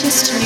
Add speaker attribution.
Speaker 1: just